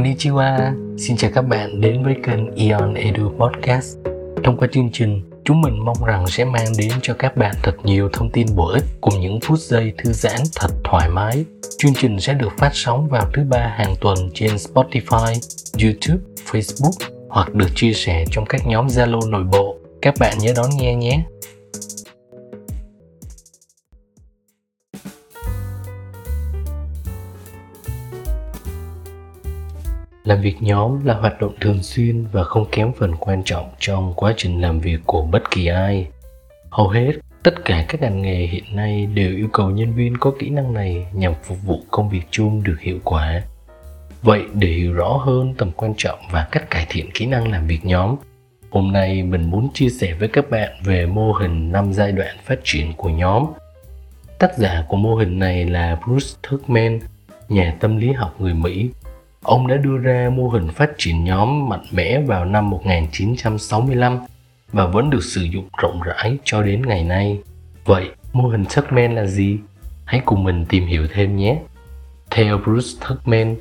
Konnichiwa, xin chào các bạn đến với kênh Ion Edu Podcast. Thông qua chương trình, chúng mình mong rằng sẽ mang đến cho các bạn thật nhiều thông tin bổ ích cùng những phút giây thư giãn thật thoải mái. Chương trình sẽ được phát sóng vào thứ ba hàng tuần trên Spotify, YouTube, Facebook hoặc được chia sẻ trong các nhóm Zalo nội bộ. Các bạn nhớ đón nghe nhé. Làm việc nhóm là hoạt động thường xuyên và không kém phần quan trọng trong quá trình làm việc của bất kỳ ai. Hầu hết, tất cả các ngành nghề hiện nay đều yêu cầu nhân viên có kỹ năng này nhằm phục vụ công việc chung được hiệu quả. Vậy để hiểu rõ hơn tầm quan trọng và cách cải thiện kỹ năng làm việc nhóm, hôm nay mình muốn chia sẻ với các bạn về mô hình 5 giai đoạn phát triển của nhóm. Tác giả của mô hình này là bruce tuckman nhà tâm lý học người mỹ. Ông đã đưa ra mô hình phát triển nhóm mạnh mẽ vào năm 1965 và vẫn được sử dụng rộng rãi cho đến ngày nay. Vậy, mô hình Tuckman là gì? Hãy cùng mình tìm hiểu thêm nhé. Theo Bruce Tuckman,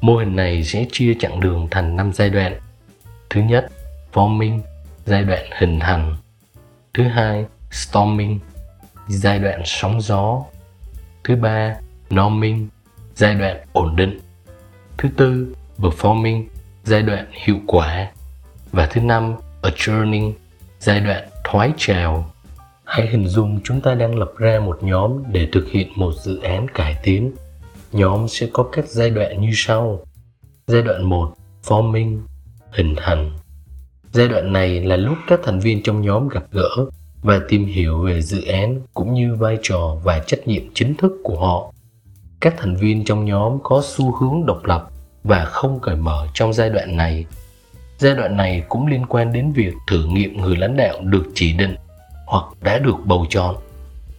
mô hình này sẽ chia chặng đường thành 5 giai đoạn. Thứ nhất, forming, giai đoạn hình thành. Thứ hai, storming, giai đoạn sóng gió. Thứ ba, norming, giai đoạn ổn định. Thứ tư, performing, giai đoạn hiệu quả. Và thứ năm, adjourning, giai đoạn thoái trào. Hãy hình dung chúng ta đang lập ra một nhóm để thực hiện một dự án cải tiến. Nhóm sẽ có các giai đoạn như sau. Giai đoạn 1, forming, hình thành. Giai đoạn này là lúc các thành viên trong nhóm gặp gỡ và tìm hiểu về dự án cũng như vai trò và trách nhiệm chính thức của họ. Các thành viên trong nhóm có xu hướng độc lập và không cởi mở trong giai đoạn này giai đoạn này cũng liên quan đến việc thử nghiệm người lãnh đạo được chỉ định hoặc đã được bầu chọn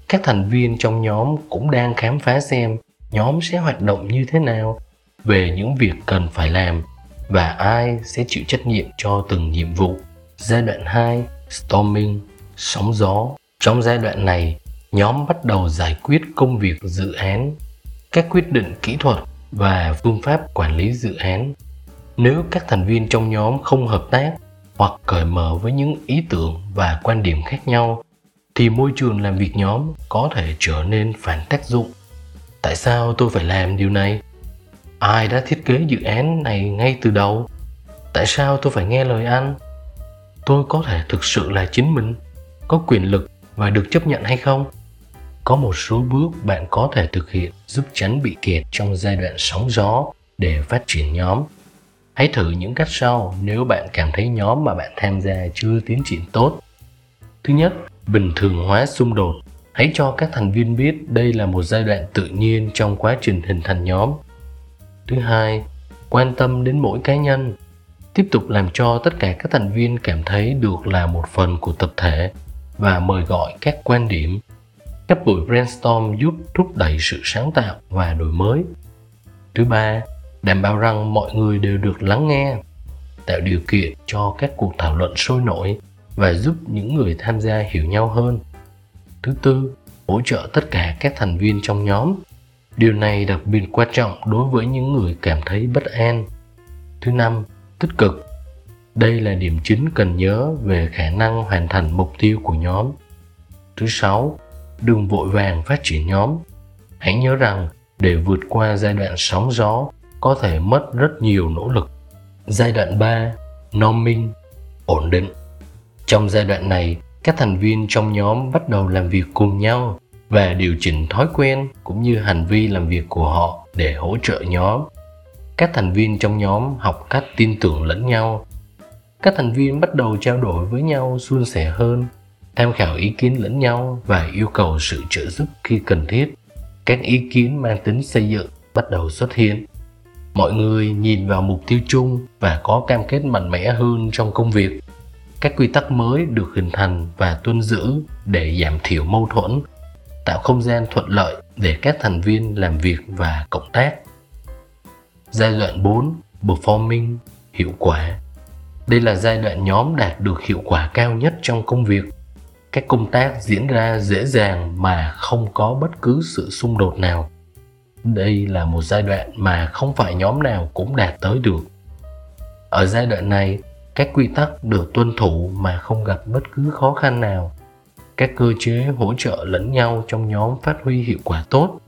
các thành viên trong nhóm cũng đang khám phá xem nhóm sẽ hoạt động như thế nào về những việc cần phải làm và ai sẽ chịu trách nhiệm cho từng nhiệm vụ. Giai đoạn 2, storming, sóng gió. Trong giai đoạn này, nhóm bắt đầu giải quyết công việc dự án, các quyết định kỹ thuật và phương pháp quản lý dự án. Nếu các thành viên trong nhóm không hợp tác hoặc cởi mở với những ý tưởng và quan điểm khác nhau, thì môi trường làm việc nhóm có thể trở nên phản tác dụng. Tại sao tôi phải làm điều này? Ai đã thiết kế dự án này ngay từ đầu? Tại sao tôi phải nghe lời anh? Tôi có thể thực sự là chính mình, có quyền lực và được chấp nhận hay không? Có một số bước bạn có thể thực hiện giúp tránh bị kẹt trong giai đoạn sóng gió để phát triển nhóm. Hãy thử những cách sau nếu bạn cảm thấy nhóm mà bạn tham gia chưa tiến triển tốt. Thứ nhất, bình thường hóa xung đột. Hãy cho các thành viên biết đây là một giai đoạn tự nhiên trong quá trình hình thành nhóm. Thứ hai, quan tâm đến mỗi cá nhân. Tiếp tục làm cho tất cả các thành viên cảm thấy được là một phần của tập thể và mời gọi các quan điểm các buổi brainstorm giúp thúc đẩy sự sáng tạo và đổi mới. Thứ ba, đảm bảo rằng mọi người đều được lắng nghe, tạo điều kiện cho các cuộc thảo luận sôi nổi và giúp những người tham gia hiểu nhau hơn. Thứ tư, hỗ trợ tất cả các thành viên trong nhóm. Điều này đặc biệt quan trọng đối với những người cảm thấy bất an. Thứ năm, tích cực. Đây là điểm chính cần nhớ về khả năng hoàn thành mục tiêu của nhóm. Thứ sáu đừng vội vàng phát triển nhóm. Hãy nhớ rằng, để vượt qua giai đoạn sóng gió, có thể mất rất nhiều nỗ lực. Giai đoạn 3 norming ổn định. Trong giai đoạn này, các thành viên trong nhóm bắt đầu làm việc cùng nhau và điều chỉnh thói quen cũng như hành vi làm việc của họ để hỗ trợ nhóm. Các thành viên trong nhóm học cách tin tưởng lẫn nhau. Các thành viên bắt đầu trao đổi với nhau suôn sẻ hơn tham khảo ý kiến lẫn nhau và yêu cầu sự trợ giúp khi cần thiết. Các ý kiến mang tính xây dựng bắt đầu xuất hiện. Mọi người nhìn vào mục tiêu chung và có cam kết mạnh mẽ hơn trong công việc. Các quy tắc mới được hình thành và tuân giữ để giảm thiểu mâu thuẫn, tạo không gian thuận lợi để các thành viên làm việc và cộng tác. Giai đoạn 4 performing, hiệu quả. Đây là giai đoạn nhóm đạt được hiệu quả cao nhất trong công việc các công tác diễn ra dễ dàng mà không có bất cứ sự xung đột nào đây là một giai đoạn mà không phải nhóm nào cũng đạt tới được. Ở giai đoạn này, các quy tắc được tuân thủ mà không gặp bất cứ khó khăn nào. Các cơ chế hỗ trợ lẫn nhau trong nhóm phát huy hiệu quả tốt.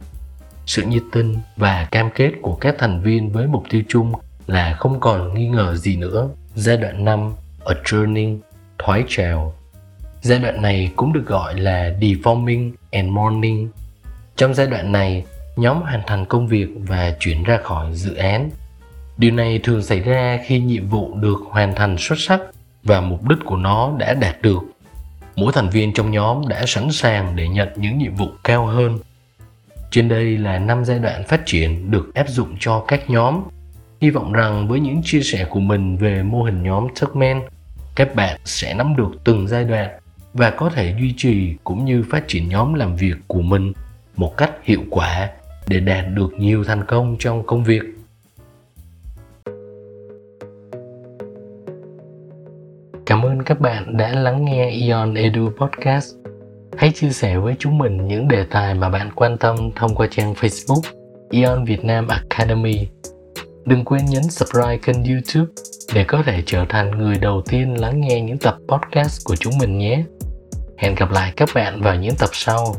Sự nhiệt tình và cam kết của các thành viên với mục tiêu chung là không còn nghi ngờ gì nữa. Giai đoạn 5, journey, thoái trào. Giai đoạn này cũng được gọi là deforming and mourning. Trong giai đoạn này, nhóm hoàn thành công việc và chuyển ra khỏi dự án. Điều này thường xảy ra khi nhiệm vụ được hoàn thành xuất sắc và mục đích của nó đã đạt được. Mỗi thành viên trong nhóm đã sẵn sàng để nhận những nhiệm vụ cao hơn. Trên đây là năm giai đoạn phát triển được áp dụng cho các nhóm. Hy vọng rằng với những chia sẻ của mình về mô hình nhóm Tuckman, các bạn sẽ nắm được từng giai đoạn và có thể duy trì cũng như phát triển nhóm làm việc của mình một cách hiệu quả để đạt được nhiều thành công trong công việc cảm ơn các bạn đã lắng nghe Ion Edu Podcast. Hãy chia sẻ với chúng mình những đề tài mà bạn quan tâm thông qua trang Facebook Ion Việt Nam Academy. Đừng quên nhấn subscribe kênh YouTube để có thể trở thành người đầu tiên lắng nghe những tập podcast của chúng mình nhé. Hẹn gặp lại các bạn vào những tập sau.